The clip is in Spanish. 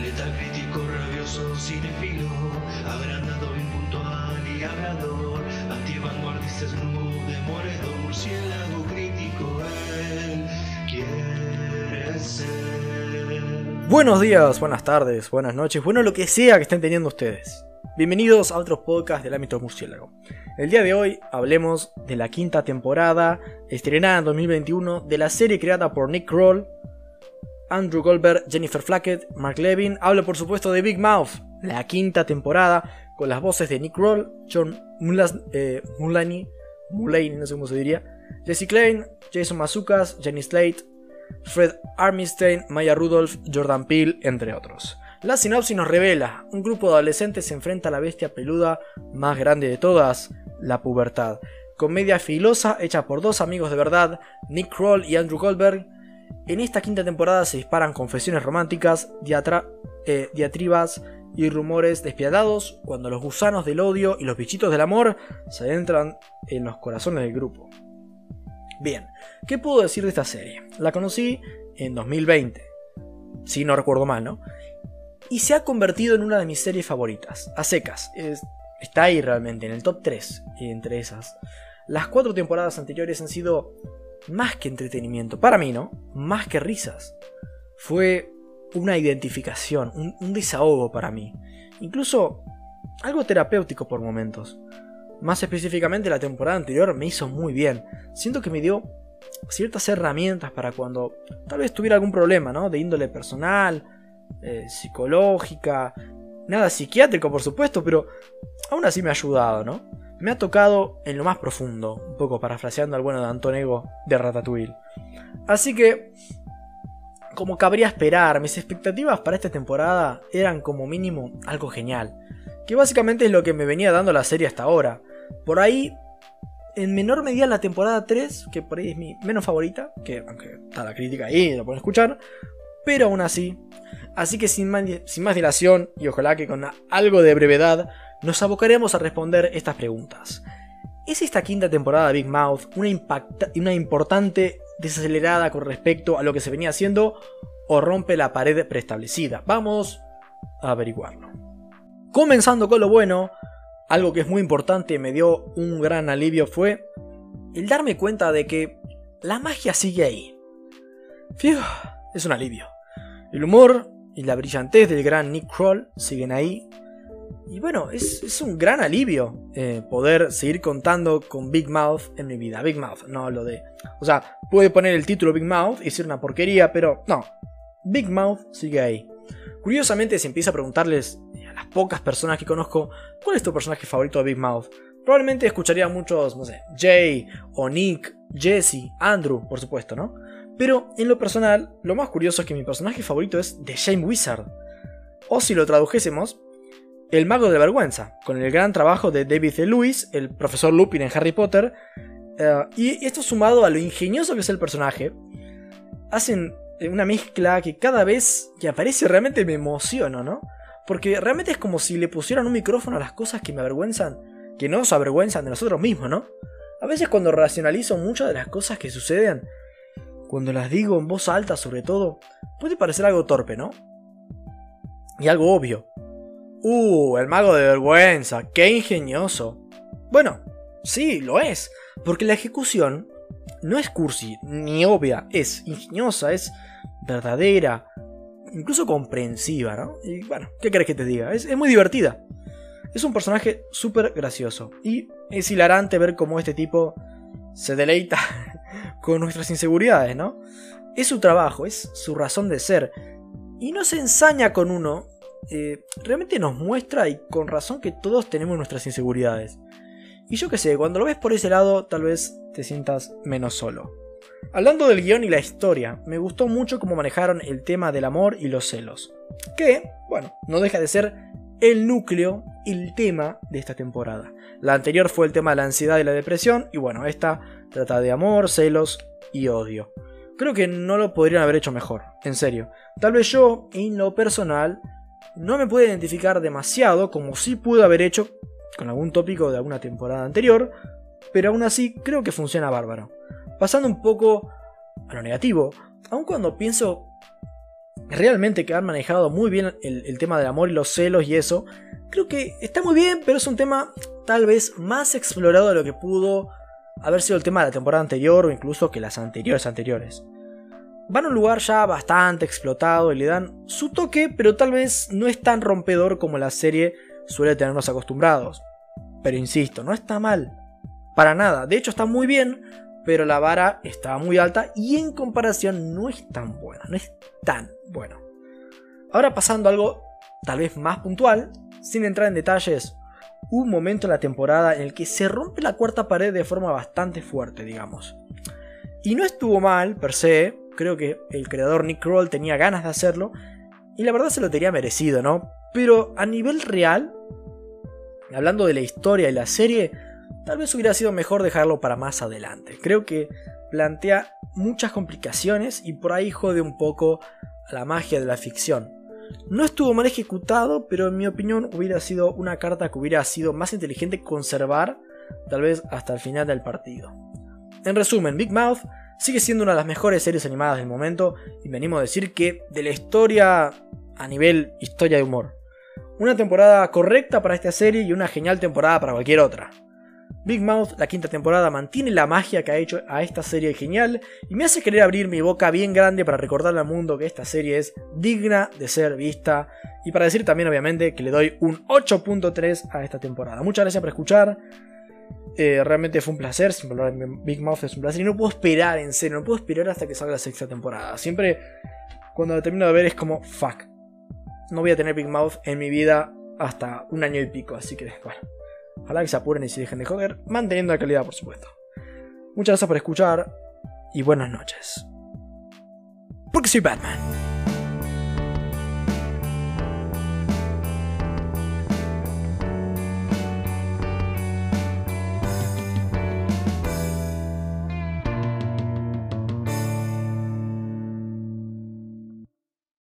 Letal crítico, rabioso, cinefilo, y murciélago crítico, él quiere ser. Buenos días, buenas tardes, buenas noches, bueno lo que sea que estén teniendo ustedes. Bienvenidos a otros podcasts del ámbito murciélago. El día de hoy hablemos de la quinta temporada, estrenada en 2021, de la serie creada por Nick Kroll, Andrew Goldberg, Jennifer Flackett, Mark Levin. Hablo por supuesto de Big Mouth, la quinta temporada, con las voces de Nick Kroll, John Mulas, eh, Mulaney, Mulaney, no sé cómo se diría, Jesse Klein, Jason Mazukas, Jenny Slate, Fred Armstein, Maya Rudolph, Jordan Peele, entre otros. La sinopsis nos revela, un grupo de adolescentes se enfrenta a la bestia peluda más grande de todas, la pubertad. Comedia filosa hecha por dos amigos de verdad, Nick Kroll y Andrew Goldberg. En esta quinta temporada se disparan confesiones románticas, eh, diatribas y rumores despiadados cuando los gusanos del odio y los bichitos del amor se adentran en los corazones del grupo. Bien, ¿qué puedo decir de esta serie? La conocí en 2020, si no recuerdo mal, ¿no? y se ha convertido en una de mis series favoritas, a secas. está ahí realmente, en el top 3 entre esas. Las cuatro temporadas anteriores han sido más que entretenimiento, para mí, ¿no? Más que risas. Fue una identificación, un, desahogo para mí. Incluso algo terapéutico por momentos. Más específicamente la temporada anterior me hizo muy bien. Siento que me dio ciertas herramientas para cuando tal vez tuviera algún problema, ¿no? De índole personal eh, psicológica, nada psiquiátrico por supuesto, pero aún así me ha ayudado, ¿no? Me ha tocado en lo más profundo, un poco parafraseando al bueno de Antonego de Ratatouille. Así que, como cabría esperar, mis expectativas para esta temporada eran como mínimo algo genial, que básicamente es lo que me venía dando la serie hasta ahora. Por ahí, en menor medida la temporada 3, que por ahí es mi menos favorita, que aunque está la crítica ahí, lo pueden escuchar, pero aún así Así que sin más, dilación, y ojalá que con algo de brevedad, nos abocaremos a responder estas preguntas. ¿Es esta quinta temporada de Big Mouth una, una importante desacelerada con respecto a lo que se venía haciendo o rompe la pared preestablecida? Vamos a averiguarlo. Comenzando con lo bueno, algo que es muy importante y me dio un gran alivio fue el darme cuenta de que la magia sigue ahí. Fiu, es un alivio. El humor y la brillantez del gran Nick Kroll siguen ahí. Y bueno, es, un gran alivio eh, poder seguir contando con Big Mouth en mi vida. Big Mouth, no lo de. O sea, puede poner el título Big Mouth y ser una porquería, pero no. Big Mouth sigue ahí. Curiosamente, si empiezo a preguntarles a las pocas personas que conozco, ¿cuál es tu personaje favorito de Big Mouth? Probablemente escucharía a muchos, no sé, Jay o Nick, Jesse, Andrew, por supuesto, ¿no? Pero en lo personal, lo más curioso es que mi personaje favorito es The Shame Wizard. O si lo tradujésemos, el mago de vergüenza, con el gran trabajo de David E. Lewis, el profesor Lupin en Harry Potter. Eh, y esto sumado a lo ingenioso que es el personaje, hacen una mezcla que cada vez que aparece realmente me emociono, ¿no? Porque realmente es como si le pusieran un micrófono a las cosas que me avergüenzan, que no nos avergüenzan de nosotros mismos, ¿no? A veces cuando racionalizo muchas de las cosas que suceden, cuando las digo en voz alta sobre todo, puede parecer algo torpe, ¿no? Y algo obvio. Uh, el mago de vergüenza, qué ingenioso. Bueno, sí, lo es, porque la ejecución no es cursi ni obvia, es ingeniosa, es verdadera, incluso comprensiva, ¿no? Y bueno, ¿qué crees que te diga? Es, es muy divertida. Es un personaje súper gracioso y es hilarante ver cómo este tipo se deleita con nuestras inseguridades, ¿no? Es su trabajo, es su razón de ser. Y no se ensaña con uno, eh, realmente nos muestra y con razón que todos tenemos nuestras inseguridades. Y yo qué sé, cuando lo ves por ese lado, tal vez te sientas menos solo. Hablando del guion y la historia, me gustó mucho cómo manejaron el tema del amor y los celos. Que, bueno, no deja de ser el núcleo, el tema de esta temporada. La anterior fue el tema de la ansiedad y la depresión, y bueno, esta trata de amor, celos y odio. Creo que no lo podrían haber hecho mejor, en serio. Tal vez yo, en lo personal, no me puedo identificar demasiado como si pude haber hecho con algún tópico de alguna temporada anterior, pero aún así creo que funciona bárbaro. Pasando un poco a lo negativo, aun cuando pienso realmente que han manejado muy bien el, tema del amor y los celos y eso. Creo que está muy bien, pero es un tema tal vez más explorado de lo que pudo haber sido el tema de la temporada anterior o incluso que las anteriores anteriores. Van a un lugar ya bastante explotado y le dan su toque, pero tal vez no es tan rompedor como la serie suele tenernos acostumbrados. Pero insisto, no está mal. Para nada. De hecho está muy bien, pero la vara está muy alta y en comparación no es tan buena. No es tan bueno. Ahora pasando a algo tal vez más puntual, sin entrar en detalles, un momento en la temporada en el que se rompe la cuarta pared de forma bastante fuerte, digamos. Y no estuvo mal, per se, creo que el creador Nick Kroll tenía ganas de hacerlo, y la verdad se lo tenía merecido, ¿no? Pero a nivel real, hablando de la historia y la serie, tal vez hubiera sido mejor dejarlo para más adelante. Creo que plantea muchas complicaciones y por ahí jode un poco la magia de la ficción. No estuvo mal ejecutado, pero en mi opinión hubiera sido una carta que hubiera sido más inteligente conservar, tal vez hasta el final del partido. En resumen, Big Mouth sigue siendo una de las mejores series animadas del momento y me animo a decir que de la historia a nivel historia de humor. Una temporada correcta para esta serie y una genial temporada para cualquier otra. Big Mouth, la quinta temporada, mantiene la magia que ha hecho a esta serie genial y me hace querer abrir mi boca bien grande para recordarle al mundo que esta serie es digna de ser vista y para decir también obviamente que le doy un 8.3 a esta temporada. Muchas gracias por escuchar. Eh, realmente fue un placer, siempre hablar Big Mouth es un placer y no puedo esperar, en serio, no puedo esperar hasta que salga la sexta temporada. Siempre cuando la termino de ver es como, fuck, no voy a tener Big Mouth en mi vida hasta un año y pico, así que bueno. Ojalá que se apuren y se dejen de joder, manteniendo la calidad, por supuesto. Muchas gracias por escuchar y buenas noches. Porque soy Batman.